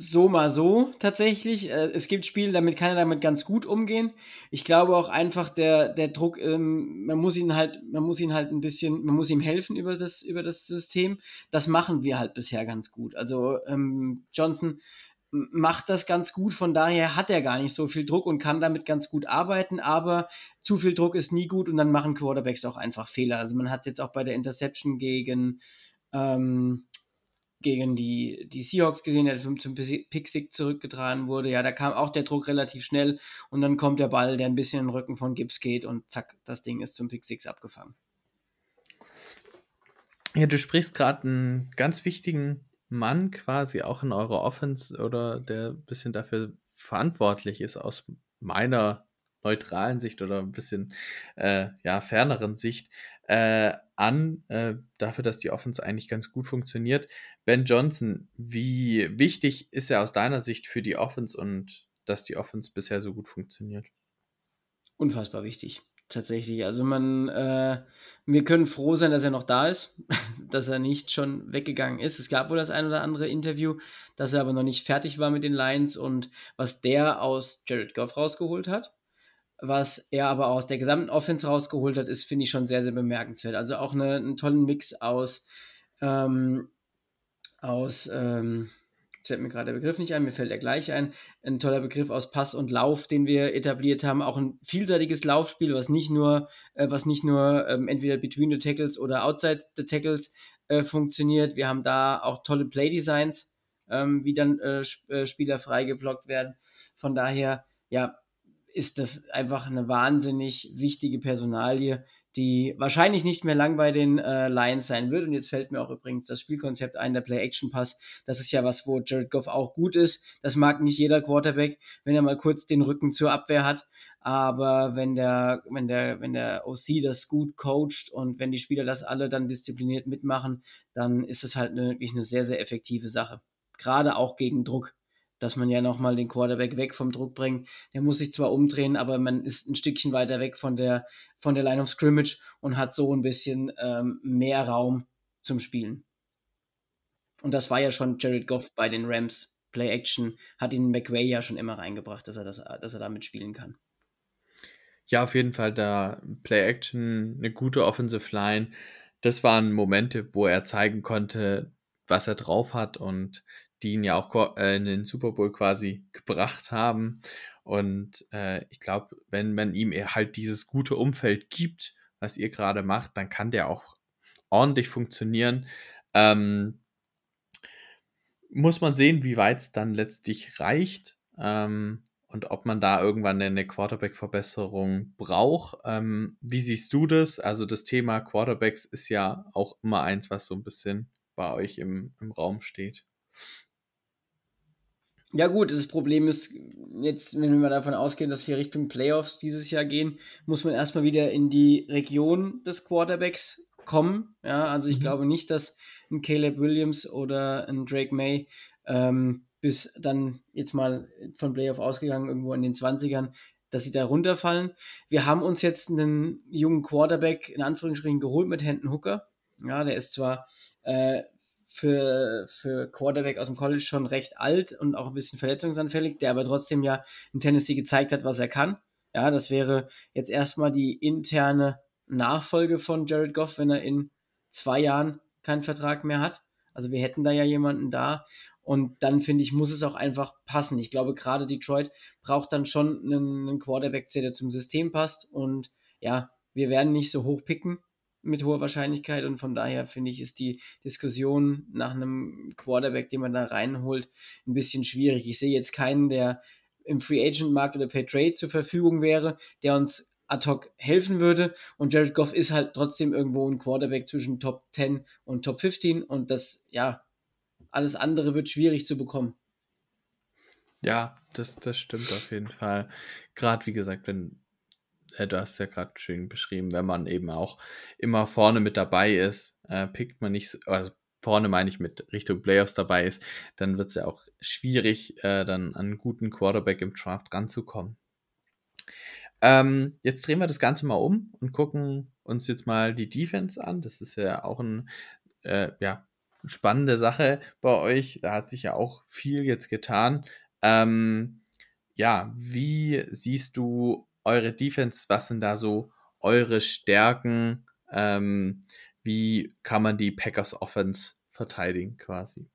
So mal so tatsächlich. Äh, es gibt Spiele, damit kann er damit ganz gut umgehen. Ich glaube auch einfach der, der Druck, ähm, man muss ihn halt, man muss ihn halt ein bisschen, man muss ihm helfen über das, über das System. Das machen wir halt bisher ganz gut. Also ähm, Johnson macht das ganz gut, von daher hat er gar nicht so viel Druck und kann damit ganz gut arbeiten, aber zu viel Druck ist nie gut und dann machen Quarterbacks auch einfach Fehler. Also man hat jetzt auch bei der Interception gegen ähm, gegen die, die Seahawks gesehen, der zum, zum Pick-Sick zurückgetragen wurde. Ja, da kam auch der Druck relativ schnell und dann kommt der Ball, der ein bisschen in den Rücken von Gibbs geht und zack, das Ding ist zum Pick-Six abgefangen. Ja, du sprichst gerade einen ganz wichtigen Mann quasi auch in eurer Offense oder der ein bisschen dafür verantwortlich ist aus meiner neutralen Sicht oder ein bisschen äh, ja, ferneren Sicht äh, an, äh, dafür, dass die Offense eigentlich ganz gut funktioniert. Ben Johnson, wie wichtig ist er aus deiner Sicht für die Offense und dass die Offense bisher so gut funktioniert? Unfassbar wichtig, tatsächlich. Also man, äh, wir können froh sein, dass er noch da ist, [laughs] dass er nicht schon weggegangen ist. Es gab wohl das ein oder andere Interview, dass er aber noch nicht fertig war mit den Lions und was der aus Jared Goff rausgeholt hat was er aber aus der gesamten Offense rausgeholt hat, ist, finde ich, schon sehr, sehr bemerkenswert. Also auch eine, einen tollen Mix aus, ähm, aus, ähm, jetzt fällt mir gerade der Begriff nicht ein, mir fällt er gleich ein, ein toller Begriff aus Pass und Lauf, den wir etabliert haben, auch ein vielseitiges Laufspiel, was nicht nur, äh, was nicht nur ähm, entweder between the tackles oder outside the tackles äh, funktioniert. Wir haben da auch tolle Playdesigns, ähm, wie dann äh, äh Spieler frei geblockt werden. Von daher, ja, ist das einfach eine wahnsinnig wichtige Personalie, die wahrscheinlich nicht mehr lang bei den äh, Lions sein wird. Und jetzt fällt mir auch übrigens das Spielkonzept ein, der Play-Action-Pass. Das ist ja was, wo Jared Goff auch gut ist. Das mag nicht jeder Quarterback, wenn er mal kurz den Rücken zur Abwehr hat. Aber wenn der, wenn der, wenn der OC das gut coacht und wenn die Spieler das alle dann diszipliniert mitmachen, dann ist es halt wirklich eine sehr, sehr effektive Sache. Gerade auch gegen Druck dass man ja nochmal den Quarterback weg vom Druck bringt. Der muss sich zwar umdrehen, aber man ist ein Stückchen weiter weg von der, von der Line of Scrimmage und hat so ein bisschen ähm, mehr Raum zum Spielen. Und das war ja schon Jared Goff bei den Rams. Play Action hat ihn McVay ja schon immer reingebracht, dass er, das, dass er damit spielen kann. Ja, auf jeden Fall da Play Action, eine gute Offensive Line. Das waren Momente, wo er zeigen konnte, was er drauf hat und die ihn ja auch äh, in den Super Bowl quasi gebracht haben. Und äh, ich glaube, wenn man ihm halt dieses gute Umfeld gibt, was ihr gerade macht, dann kann der auch ordentlich funktionieren. Ähm, muss man sehen, wie weit es dann letztlich reicht ähm, und ob man da irgendwann eine Quarterback-Verbesserung braucht. Ähm, wie siehst du das? Also das Thema Quarterbacks ist ja auch immer eins, was so ein bisschen bei euch im, im Raum steht. Ja gut, das Problem ist, jetzt, wenn wir mal davon ausgehen, dass wir Richtung Playoffs dieses Jahr gehen, muss man erstmal wieder in die Region des Quarterbacks kommen. Ja, also ich mhm. glaube nicht, dass ein Caleb Williams oder ein Drake May ähm, bis dann jetzt mal von Playoff ausgegangen, irgendwo in den 20ern, dass sie da runterfallen. Wir haben uns jetzt einen jungen Quarterback in Anführungsstrichen geholt mit Hendon Hooker. Ja, der ist zwar äh, für, für Quarterback aus dem College schon recht alt und auch ein bisschen verletzungsanfällig, der aber trotzdem ja in Tennessee gezeigt hat, was er kann. Ja, das wäre jetzt erstmal die interne Nachfolge von Jared Goff, wenn er in zwei Jahren keinen Vertrag mehr hat. Also wir hätten da ja jemanden da. Und dann finde ich, muss es auch einfach passen. Ich glaube, gerade Detroit braucht dann schon einen, einen Quarterback, der zum System passt. Und ja, wir werden nicht so hoch picken mit hoher Wahrscheinlichkeit und von daher finde ich, ist die Diskussion nach einem Quarterback, den man da reinholt, ein bisschen schwierig. Ich sehe jetzt keinen, der im Free Agent Markt oder per Trade zur Verfügung wäre, der uns ad hoc helfen würde und Jared Goff ist halt trotzdem irgendwo ein Quarterback zwischen Top 10 und Top 15 und das, ja, alles andere wird schwierig zu bekommen. Ja, das, das stimmt auf jeden Fall. Gerade wie gesagt, wenn äh, du hast ja gerade schön beschrieben, wenn man eben auch immer vorne mit dabei ist, äh, pickt man nicht, also vorne meine ich mit Richtung Playoffs dabei ist, dann wird es ja auch schwierig, äh, dann an einen guten Quarterback im Draft ranzukommen. Ähm, jetzt drehen wir das Ganze mal um und gucken uns jetzt mal die Defense an. Das ist ja auch ein, äh, ja, spannende Sache bei euch. Da hat sich ja auch viel jetzt getan. Ähm, ja, wie siehst du eure Defense? Was sind da so eure Stärken? Ähm, wie kann man die Packers Offense verteidigen quasi?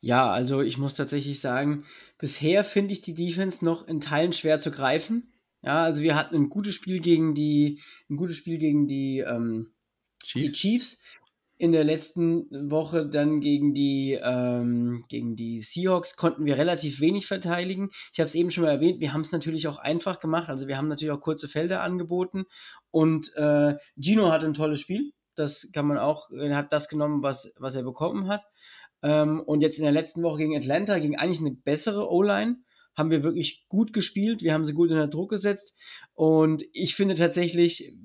Ja, also ich muss tatsächlich sagen, bisher finde ich die Defense noch in Teilen schwer zu greifen. Ja, also wir hatten ein gutes Spiel gegen die, ein gutes Spiel gegen die, ähm, Chiefs. die Chiefs in der letzten Woche dann gegen die, ähm, gegen die Seahawks konnten wir relativ wenig verteidigen. Ich habe es eben schon mal erwähnt, wir haben es natürlich auch einfach gemacht. Also wir haben natürlich auch kurze Felder angeboten. Und äh, Gino hat ein tolles Spiel. Das kann man auch, er hat das genommen, was, was er bekommen hat. Ähm, und jetzt in der letzten Woche gegen Atlanta, gegen eigentlich eine bessere O-Line, haben wir wirklich gut gespielt. Wir haben sie gut unter Druck gesetzt. Und ich finde tatsächlich,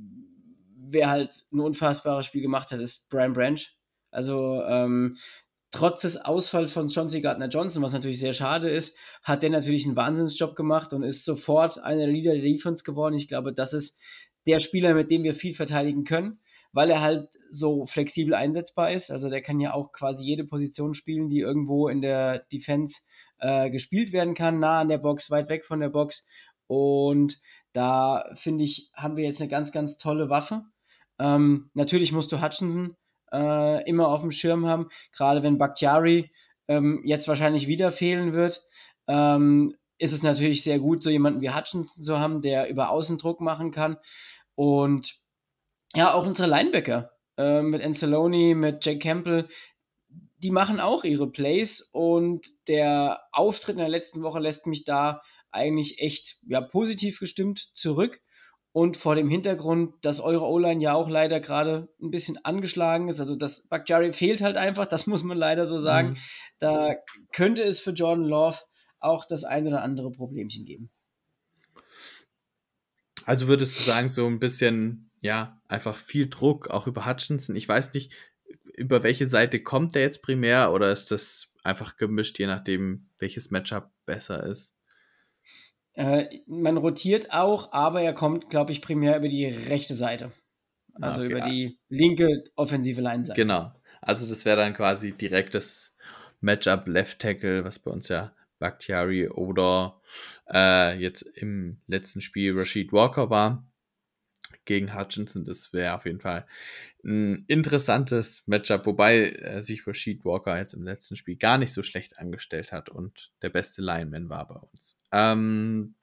wer halt ein unfassbares Spiel gemacht hat, ist Brian Branch. Also ähm, trotz des Ausfalls von John C. Gardner Johnson, was natürlich sehr schade ist, hat der natürlich einen Wahnsinnsjob gemacht und ist sofort einer der Leader der Defense geworden. Ich glaube, das ist der Spieler, mit dem wir viel verteidigen können, weil er halt so flexibel einsetzbar ist. Also der kann ja auch quasi jede Position spielen, die irgendwo in der Defense äh, gespielt werden kann, nah an der Box, weit weg von der Box. Und da finde ich, haben wir jetzt eine ganz, ganz tolle Waffe. Ähm, natürlich musst du Hutchinson äh, immer auf dem Schirm haben, gerade wenn Bakhtiari ähm, jetzt wahrscheinlich wieder fehlen wird. Ähm, ist es natürlich sehr gut, so jemanden wie Hutchinson zu haben, der über Außendruck machen kann. Und ja, auch unsere Linebacker äh, mit Anceloni, mit Jake Campbell, die machen auch ihre Plays und der Auftritt in der letzten Woche lässt mich da eigentlich echt ja, positiv gestimmt zurück. Und vor dem Hintergrund, dass eure O-Line ja auch leider gerade ein bisschen angeschlagen ist, also das Bakhtiari fehlt halt einfach, das muss man leider so sagen. Mhm. Da könnte es für Jordan Love auch das ein oder andere Problemchen geben. Also würdest du sagen, so ein bisschen, ja, einfach viel Druck, auch über Hutchinson. Ich weiß nicht, über welche Seite kommt der jetzt primär oder ist das einfach gemischt, je nachdem, welches Matchup besser ist? Äh, man rotiert auch, aber er kommt, glaube ich, primär über die rechte Seite. Also Okay, über die linke offensive Line-Seite. Genau. Also das wäre dann quasi direktes Matchup Left Tackle, was bei uns ja Bakhtiari oder äh, jetzt im letzten Spiel Rashid Walker war gegen Hutchinson. Das wäre auf jeden Fall ein interessantes Matchup, wobei äh, sich Rashid Walker jetzt im letzten Spiel gar nicht so schlecht angestellt hat und der beste Lineman war bei uns. Ähm,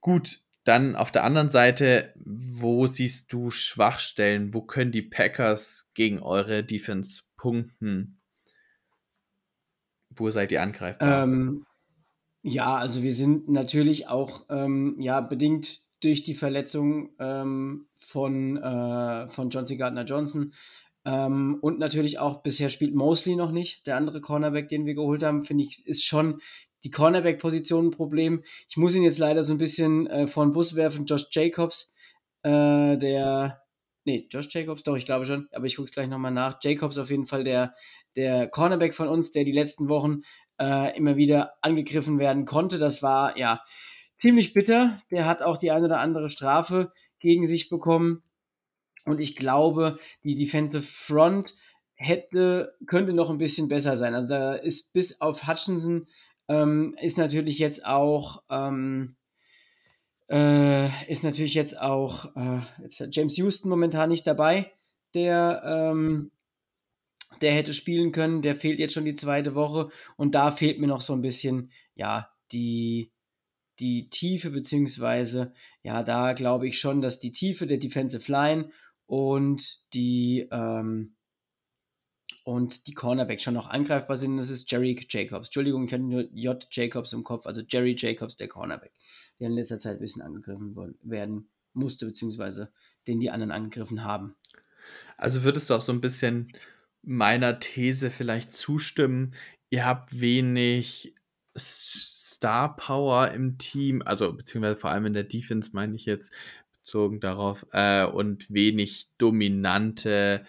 gut, dann auf der anderen Seite, wo siehst du Schwachstellen? Wo können die Packers gegen eure Defense punkten? Wo seid ihr angreifbar? Ähm, ja, also wir sind natürlich auch ähm, ja, bedingt durch die Verletzung ähm, von, äh, von John C. Gardner Johnson ähm, und natürlich auch bisher spielt Mosley noch nicht. Der andere Cornerback, den wir geholt haben, finde ich, ist schon die Cornerback-Position ein Problem. Ich muss ihn jetzt leider so ein bisschen äh, vor den Bus werfen. Josh Jacobs, äh, der Nee, Josh Jacobs, doch, ich glaube schon, aber ich gucke es gleich nochmal nach. Jacobs auf jeden Fall der, der Cornerback von uns, der die letzten Wochen äh, immer wieder angegriffen werden konnte. Das war ja ziemlich bitter. Der hat auch die eine oder andere Strafe gegen sich bekommen. Und ich glaube, die Defensive Front hätte, könnte noch ein bisschen besser sein. Also da ist bis auf Hutchinson ähm, ist natürlich jetzt auch ähm, äh, ist natürlich jetzt auch äh, jetzt James Houston momentan nicht dabei, der ähm, der hätte spielen können, der fehlt jetzt schon die zweite Woche und da fehlt mir noch so ein bisschen, ja, die, die Tiefe, beziehungsweise, ja, da glaube ich schon, dass die Tiefe der Defensive Line und die, ähm, und die Cornerback schon noch angreifbar sind. Das ist Jerry Jacobs. Entschuldigung, ich hatte nur J. Jacobs im Kopf, also Jerry Jacobs, der Cornerback, der in letzter Zeit ein bisschen angegriffen werden musste, beziehungsweise den die anderen angegriffen haben. Also würdest du auch so ein bisschen meiner These vielleicht zustimmen, ihr habt wenig Star Power im Team, also beziehungsweise vor allem in der Defense meine ich jetzt bezogen darauf, äh, und wenig dominante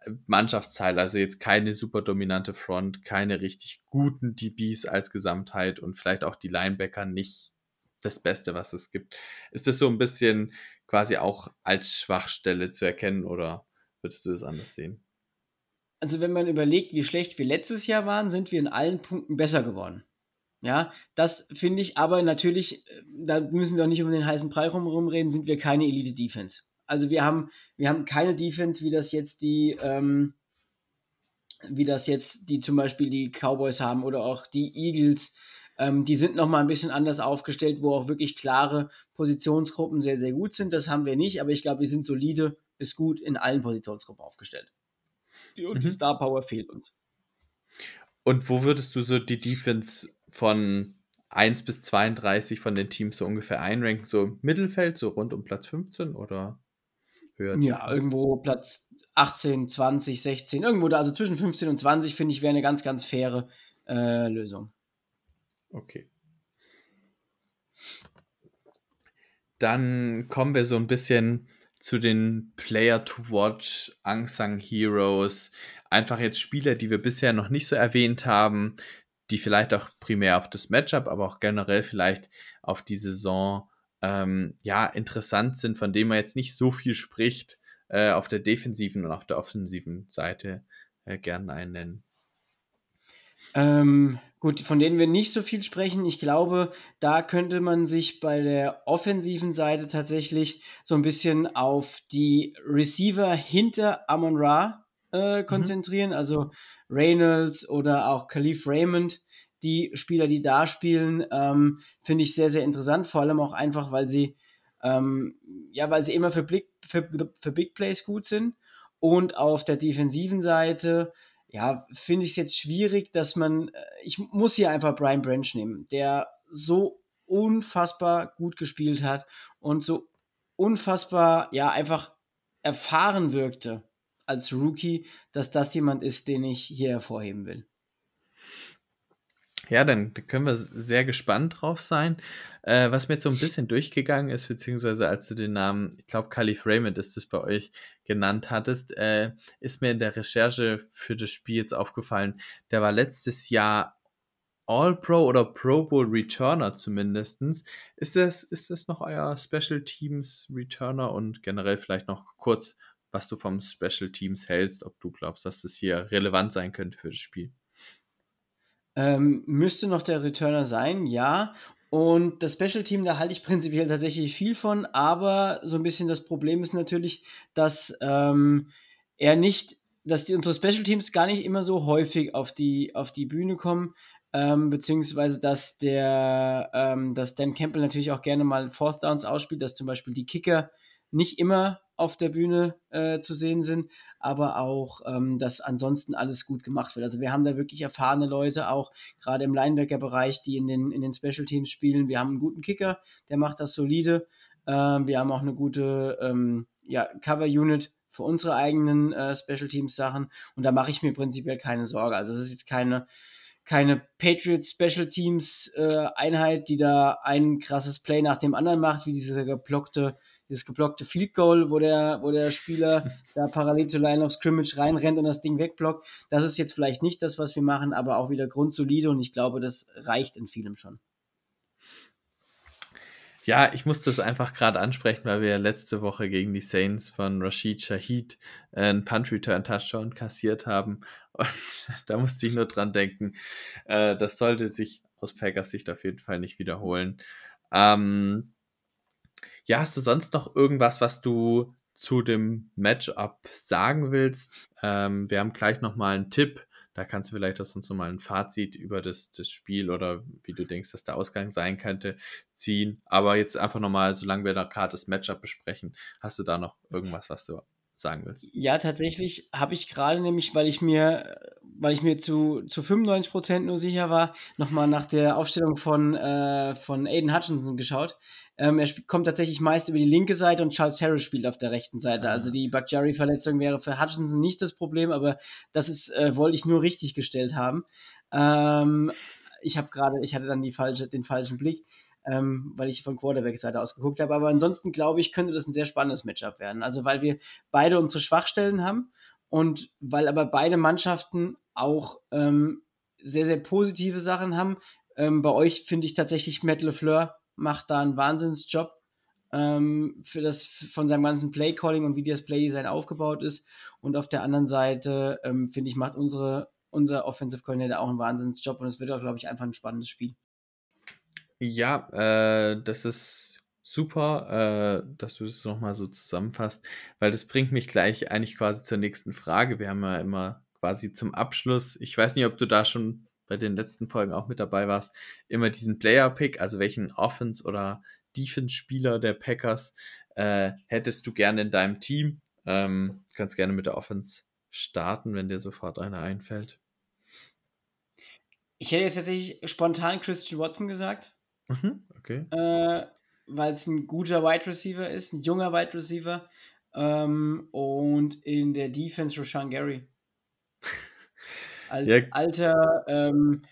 äh, Mannschaftsteile, also jetzt keine super dominante Front, keine richtig guten DBs als Gesamtheit und vielleicht auch die Linebacker nicht das Beste, was es gibt. Ist das so ein bisschen quasi auch als Schwachstelle zu erkennen oder würdest du das anders sehen? also wenn man überlegt, wie schlecht wir letztes Jahr waren, sind wir in allen Punkten besser geworden. Ja, das finde ich aber natürlich, äh, da müssen wir auch nicht um den heißen Brei rum rumreden, sind wir keine Elite-Defense. Also wir haben, wir haben keine Defense, wie das jetzt die, ähm, wie das jetzt die zum Beispiel die Cowboys haben oder auch die Eagles. Ähm, die sind nochmal ein bisschen anders aufgestellt, wo auch wirklich klare Positionsgruppen sehr, sehr gut sind. Das haben wir nicht, aber ich glaube, wir sind solide bis gut in allen Positionsgruppen aufgestellt. Die, und die Mhm. Star Power fehlt uns. Und wo würdest du so die Defense von 1 bis 32 von den Teams so ungefähr einranken? So im Mittelfeld, so rund um Platz 15 oder höher? Ja, irgendwo Platz 18, 20, 16, irgendwo da, also zwischen 15 und 20 finde ich wäre eine ganz, ganz faire äh, Lösung. Okay. Dann kommen wir so ein bisschen zu den Player to Watch, Unsung Heroes. Einfach jetzt Spieler, die wir bisher noch nicht so erwähnt haben, die vielleicht auch primär auf das Matchup, aber auch generell vielleicht auf die Saison ähm, ja interessant sind, von denen man jetzt nicht so viel spricht, äh, auf der defensiven und auf der offensiven Seite äh, gerne einen nennen. Ähm, gut, von denen wir nicht so viel sprechen. Ich glaube, da könnte man sich bei der offensiven Seite tatsächlich so ein bisschen auf die Receiver hinter Amon Ra äh, konzentrieren. Also Reynolds oder auch Khalif Raymond. Die Spieler, die da spielen, ähm, finde ich sehr, sehr interessant. Vor allem auch einfach, weil sie, ähm, ja, weil sie immer für, Blick, für, für Big Plays gut sind. Und auf der defensiven Seite ja, finde ich es jetzt schwierig, dass man, äh, ich muss hier einfach Brian Branch nehmen, der so unfassbar gut gespielt hat und so unfassbar, ja, einfach erfahren wirkte als Rookie, dass das jemand ist, den ich hier hervorheben will. Ja, dann können wir sehr gespannt drauf sein. Äh, was mir jetzt so ein bisschen durchgegangen ist, beziehungsweise als du den Namen, ich glaube, Calif Raymond ist das bei euch genannt hattest, äh, ist mir in der Recherche für das Spiel jetzt aufgefallen, der war letztes Jahr All-Pro oder Pro Bowl Returner zumindestens. Ist das, ist das noch euer Special Teams Returner und generell vielleicht noch kurz, was du vom Special Teams hältst, ob du glaubst, dass das hier relevant sein könnte für das Spiel? Ähm, müsste noch der Returner sein, ja. Und das Special Team, da halte ich [laughs] prinzipiell tatsächlich viel von, aber so ein bisschen das Problem ist natürlich, dass ähm, er nicht, dass die, unsere Special Teams gar nicht immer so häufig auf die, auf die Bühne kommen, ähm, beziehungsweise dass der, ähm, dass Dan Campbell natürlich auch gerne mal Fourth Downs ausspielt, dass zum Beispiel die Kicker nicht immer auf der Bühne äh, zu sehen sind, aber auch, ähm, dass ansonsten alles gut gemacht wird. Also wir haben da wirklich erfahrene Leute, auch gerade im Linebacker-Bereich, die in den, in den Special Teams spielen. Wir haben einen guten Kicker, der macht das solide. Ähm, wir haben auch eine gute ähm, ja, Cover-Unit für unsere eigenen äh, Special Teams-Sachen und da mache ich mir prinzipiell keine Sorge. Also es ist jetzt keine keine Patriots Special Teams äh, Einheit, die da ein krasses Play nach dem anderen macht, wie diese geblockte dieses geblockte Field Goal, wo der, wo der Spieler [laughs] da parallel zur Line of Scrimmage reinrennt und das Ding wegblockt. Das ist jetzt vielleicht nicht das, was wir machen, aber auch wieder grundsolide und ich glaube, das reicht in vielem schon. Ja, ich muss das einfach gerade ansprechen, weil wir letzte Woche gegen die Saints von Rashid Shahid einen Punt Return Touchdown kassiert haben. [laughs] Und da musste ich nur dran denken. Äh, das sollte sich aus Packers Sicht auf jeden Fall nicht wiederholen. Ähm, ja, hast du sonst noch irgendwas, was du zu dem Matchup sagen willst? Ähm, wir haben gleich nochmal einen Tipp. Da kannst du vielleicht aus uns nochmal ein Fazit über das, das Spiel oder wie du denkst, dass der Ausgang sein könnte, ziehen. Aber jetzt einfach nochmal, solange wir da gerade das Matchup besprechen, hast du da noch irgendwas, was du sagen willst? Ja, tatsächlich habe ich gerade nämlich, weil ich mir, weil ich mir zu, zu 95% nur sicher war, nochmal nach der Aufstellung von, äh, von Aiden Hutchinson geschaut. Ähm, er kommt tatsächlich meist über die linke Seite und Charles Harris spielt auf der rechten Seite. Also die Bakhtiari-Verletzung wäre für Hutchinson nicht das Problem, aber das ist, äh, wollte ich nur richtig gestellt haben. Ähm, ich habe gerade, ich hatte dann die falsche, den falschen Blick, ähm, weil ich von Quarterback-Seite aus geguckt habe. Aber ansonsten glaube ich, könnte das ein sehr spannendes Matchup werden. Also weil wir beide unsere Schwachstellen haben und weil aber beide Mannschaften auch ähm, sehr, sehr positive Sachen haben. Ähm, bei euch finde ich tatsächlich Matt LeFleur macht da einen Wahnsinnsjob ähm, für das von seinem ganzen Play-Calling und wie das Play-Design aufgebaut ist. Und auf der anderen Seite, ähm, finde ich, macht unsere, unser Offensive Coordinator auch einen Wahnsinnsjob und es wird auch, glaube ich, einfach ein spannendes Spiel. Ja, äh, das ist super, äh, dass du es das nochmal so zusammenfasst, weil das bringt mich gleich eigentlich quasi zur nächsten Frage. Wir haben ja immer quasi zum Abschluss, ich weiß nicht, ob du da schon bei den letzten Folgen auch mit dabei warst, immer diesen Player-Pick, also welchen Offense- oder Defense-Spieler der Packers äh, hättest du gerne in deinem Team? Ähm, kannst gerne mit der Offense starten, wenn dir sofort einer einfällt. Ich hätte jetzt tatsächlich spontan Christian Watson gesagt. Mhm, okay. Äh, weil es ein guter Wide Receiver ist, ein junger Wide Receiver. Ähm, und in der Defense Roshan Gary. [laughs] Als ja. alter ähm,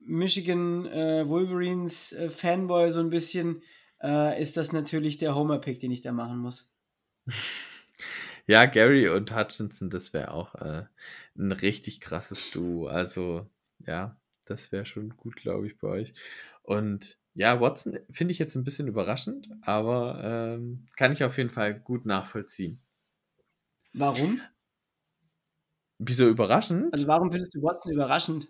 Michigan äh, Wolverines äh, Fanboy so ein bisschen äh, ist das natürlich der Homer-Pick, den ich da machen muss. [laughs] Ja, Gary und Hutchinson, das wäre auch äh, ein richtig krasses Duo. Also, ja, das wäre schon gut, glaube ich, bei euch. Und ja, Watson finde ich jetzt ein bisschen überraschend, aber ähm, kann ich auf jeden Fall gut nachvollziehen. Warum? Wieso überraschend? Also warum findest du Watson überraschend?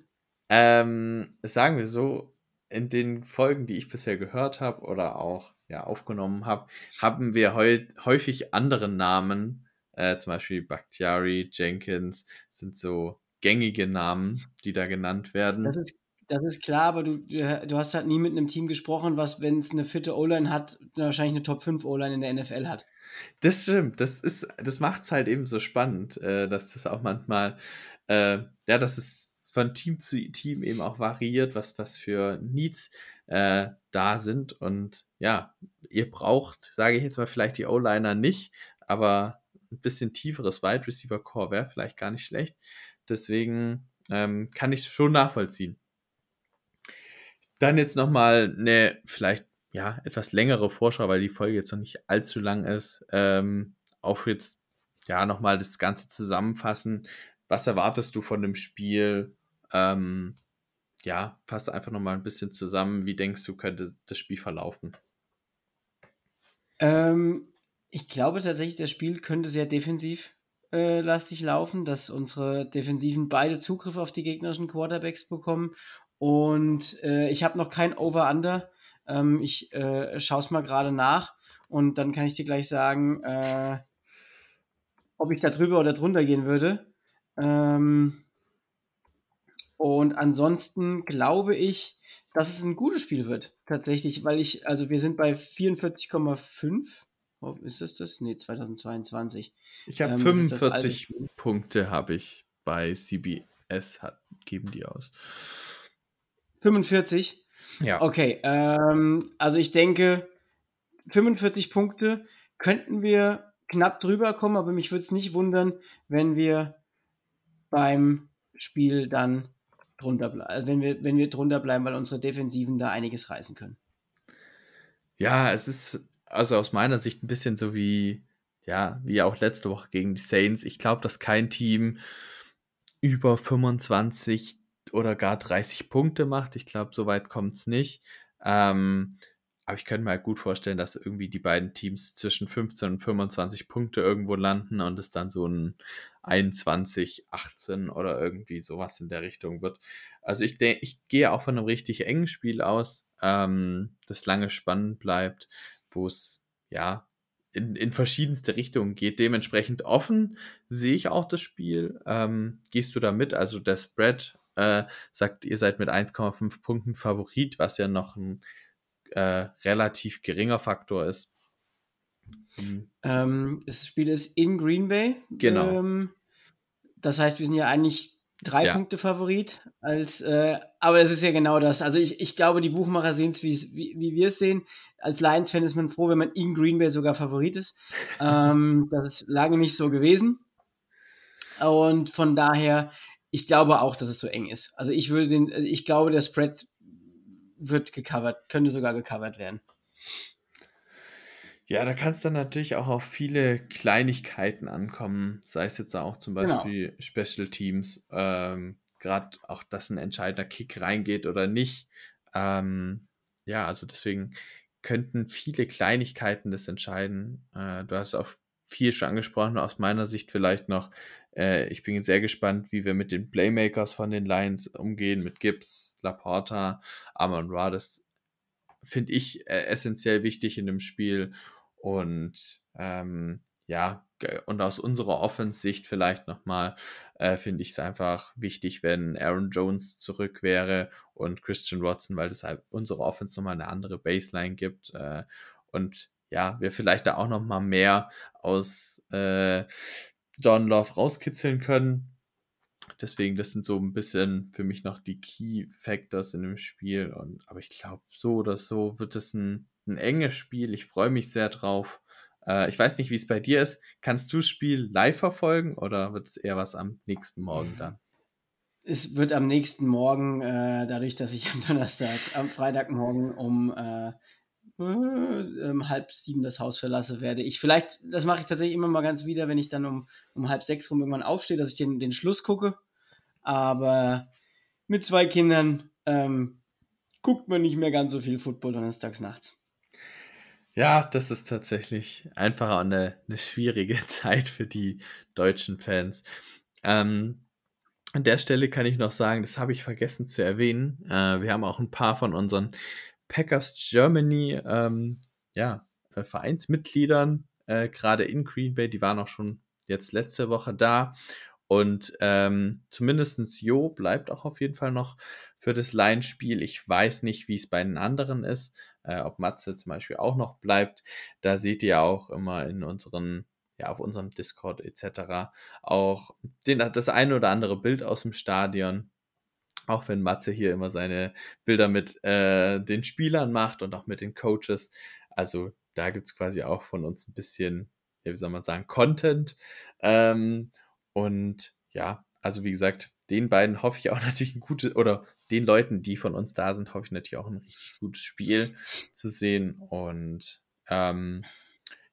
Ähm, sagen wir so, in den Folgen, die ich bisher gehört habe oder auch ja, aufgenommen habe, haben wir häufig andere Namen, äh, zum Beispiel Bakhtiari, Jenkins, sind so gängige Namen, die da genannt werden. Das ist, das ist klar, aber du, du hast halt nie mit einem Team gesprochen, was, wenn es eine fitte O-Line hat, wahrscheinlich eine Top 5 O-Line in der NFL hat. Das stimmt, das ist, das macht es halt eben so spannend, äh, dass das auch manchmal, äh, ja, dass es von Team zu Team eben auch variiert, was, was für Needs äh, da sind. Und ja, ihr braucht, sage ich jetzt mal, vielleicht die O-Liner nicht, aber ein bisschen tieferes Wide Receiver Core wäre vielleicht gar nicht schlecht. Deswegen ähm, kann ich es schon nachvollziehen. Dann jetzt nochmal eine vielleicht ja etwas längere Vorschau, weil die Folge jetzt noch nicht allzu lang ist. Ähm, auch jetzt ja nochmal das Ganze zusammenfassen. Was erwartest du von dem Spiel? Ähm, ja, fass einfach nochmal ein bisschen zusammen. Wie denkst du, könnte das Spiel verlaufen? Ähm, ich glaube tatsächlich, das Spiel könnte sehr defensiv äh, lastig laufen, dass unsere Defensiven beide Zugriff auf die gegnerischen Quarterbacks bekommen. Und äh, ich habe noch kein Over-Under. Ähm, ich äh, schaue es mal gerade nach und dann kann ich dir gleich sagen, äh, ob ich da drüber oder drunter gehen würde. Ähm, und ansonsten glaube ich, dass es ein gutes Spiel wird, tatsächlich, weil ich, also wir sind bei 44,5. Oh, ist das das? Nee, 2022. Ich habe ähm, 45 Punkte habe ich bei CBS, hat, geben die aus. 45? Ja. Okay, ähm, also ich denke, 45 Punkte könnten wir knapp drüber kommen, aber mich würde es nicht wundern, wenn wir beim Spiel dann drunter bleiben, also wenn wir, wenn wir drunter bleiben, weil unsere Defensiven da einiges reißen können. Ja, es ist also aus meiner Sicht ein bisschen so wie, ja, wie auch letzte Woche gegen die Saints. Ich glaube, dass kein Team über 25 oder gar 30 Punkte macht. Ich glaube, so weit kommt es nicht. Ähm, aber ich könnte mir halt gut vorstellen, dass irgendwie die beiden Teams zwischen 15 und 25 Punkte irgendwo landen und es dann so ein 21, 18 oder irgendwie sowas in der Richtung wird. Also ich denke, ich gehe auch von einem richtig engen Spiel aus, ähm, das lange spannend bleibt, wo es ja in, in verschiedenste Richtungen geht. Dementsprechend offen sehe ich auch das Spiel. Ähm, gehst du da mit? Also der Spread äh, sagt, ihr seid mit 1,5 Punkten Favorit, was ja noch ein äh, relativ geringer Faktor ist. Mhm. Ähm, das Spiel ist in Green Bay. Genau. Ähm, das heißt, wir sind ja eigentlich drei ja. Punkte Favorit. Als, äh, aber es ist ja genau das. Also ich, ich glaube, die Buchmacher sehen es, wie, wie wir es sehen. Als Lions-Fan ist man froh, wenn man in Green Bay sogar Favorit ist. [laughs] ähm, das ist lange nicht so gewesen. Und von daher, ich glaube auch, dass es so eng ist. Also ich würde den, also ich glaube, der Spread wird gecovert, könnte sogar gecovert werden. Ja, da kann es dann natürlich auch auf viele Kleinigkeiten ankommen, sei es jetzt auch zum genau. Beispiel genau. Special Teams, ähm, gerade auch, dass ein entscheidender Kick reingeht oder nicht. Ähm, ja, also deswegen könnten viele Kleinigkeiten das entscheiden. Äh, du hast auch viel schon angesprochen, aus meiner Sicht vielleicht noch. Äh, ich bin sehr gespannt, wie wir mit den Playmakers von den Lions umgehen, mit Gibbs, Laporta, Amon Ra. Das finde ich äh, essentiell wichtig in dem Spiel. Und ähm, ja, und aus unserer Offensicht vielleicht nochmal, äh, finde ich es einfach wichtig, wenn Aaron Jones zurück wäre und Christian Watson, weil das halt unsere Offense nochmal eine andere Baseline gibt. Äh, und ja, wir vielleicht da auch noch mal mehr aus äh, John Love rauskitzeln können. Deswegen, das sind so ein bisschen für mich noch die Key Factors in dem Spiel. Und, aber ich glaube, so oder so wird es ein, ein enges Spiel. Ich freue mich sehr drauf. Äh, ich weiß nicht, wie es bei dir ist. Kannst du das Spiel live verfolgen oder wird es eher was am nächsten Morgen dann? Es wird am nächsten Morgen, äh, dadurch, dass ich am Donnerstag, am Freitagmorgen um äh, ähm, halb sieben das Haus verlasse, werde ich vielleicht, das mache ich tatsächlich immer mal ganz wieder, wenn ich dann um, um halb sechs rum irgendwann aufstehe, dass ich den, den Schluss gucke. Aber mit zwei Kindern ähm, guckt man nicht mehr ganz so viel Football donnerstags nachts. Ja, das ist tatsächlich einfach eine, eine schwierige [laughs] Zeit für die deutschen Fans. Ähm, an der Stelle kann ich noch sagen, das habe ich vergessen zu erwähnen. Äh, wir haben auch ein paar von unseren Packers Germany, ähm, ja, äh, Vereinsmitgliedern, äh, gerade in Green Bay, die waren auch schon jetzt letzte Woche da. Und ähm, zumindest Jo bleibt auch auf jeden Fall noch für das Line-Spiel. Ich weiß nicht, wie es bei den anderen ist, äh, ob Matze zum Beispiel auch noch bleibt. Da seht ihr auch immer in unseren, ja, auf unserem Discord etc. auch den, das eine oder andere Bild aus dem Stadion. Auch wenn Matze hier immer seine Bilder mit äh, den Spielern macht und auch mit den Coaches. Also da gibt es quasi auch von uns ein bisschen, ja, wie soll man sagen, Content. Ähm, und ja, also wie gesagt, den beiden hoffe ich auch [laughs] natürlich ein gutes oder den Leuten, die von uns da sind, hoffe ich natürlich auch ein richtig gutes Spiel zu sehen. Und ähm,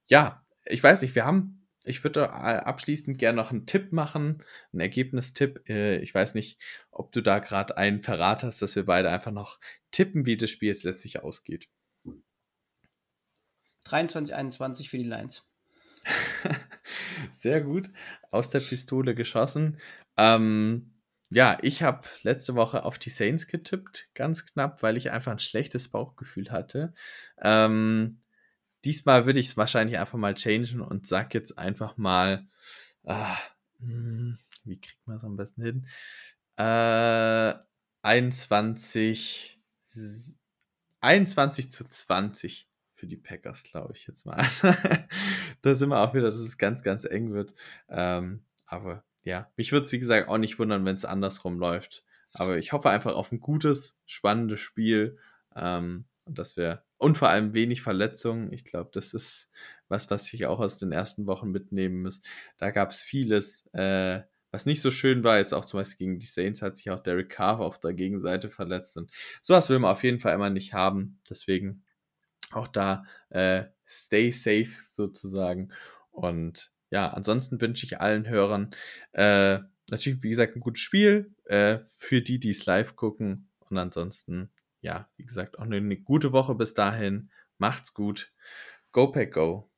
ja, ich weiß nicht, wir haben ich würde abschließend gerne noch einen Tipp machen, einen Ergebnistipp. Äh, ich weiß nicht, ob du da gerade einen verrat hast, dass wir beide einfach noch tippen, wie das Spiel jetzt letztlich ausgeht. 23-21 für die Lions. [laughs] Sehr gut. Aus der Pistole geschossen. Ähm, ja, ich habe letzte Woche auf die Saints getippt, ganz knapp, weil ich einfach ein schlechtes Bauchgefühl hatte. Ähm, diesmal würde ich es wahrscheinlich einfach mal changen und sag jetzt einfach mal, ah, hm, wie kriegt man es am besten hin? Äh, 21, 21 zu 20 für die Packers, glaube ich jetzt mal. [laughs] da sind wir auch wieder, dass es ganz, ganz eng wird. Ähm, aber ja, mich würde es wie gesagt auch nicht wundern, wenn es andersrum läuft. Aber ich hoffe einfach auf ein gutes, spannendes Spiel. Ähm, und dass wir, und vor allem wenig Verletzungen. Ich glaube, das ist was, was ich auch aus den ersten Wochen mitnehmen muss. Da gab es vieles, äh, was nicht so schön war. Jetzt auch zum Beispiel gegen die Saints hat sich auch Derek Carr auf der Gegenseite verletzt. Und sowas will man auf jeden Fall immer nicht haben. Deswegen auch da äh, stay safe sozusagen. Und ja, ansonsten wünsche ich allen Hörern äh, natürlich, wie gesagt, ein gutes Spiel äh, für die, die es live gucken. Und ansonsten ja, wie gesagt, auch eine, eine gute Woche bis dahin. Macht's gut. Go Pack Go.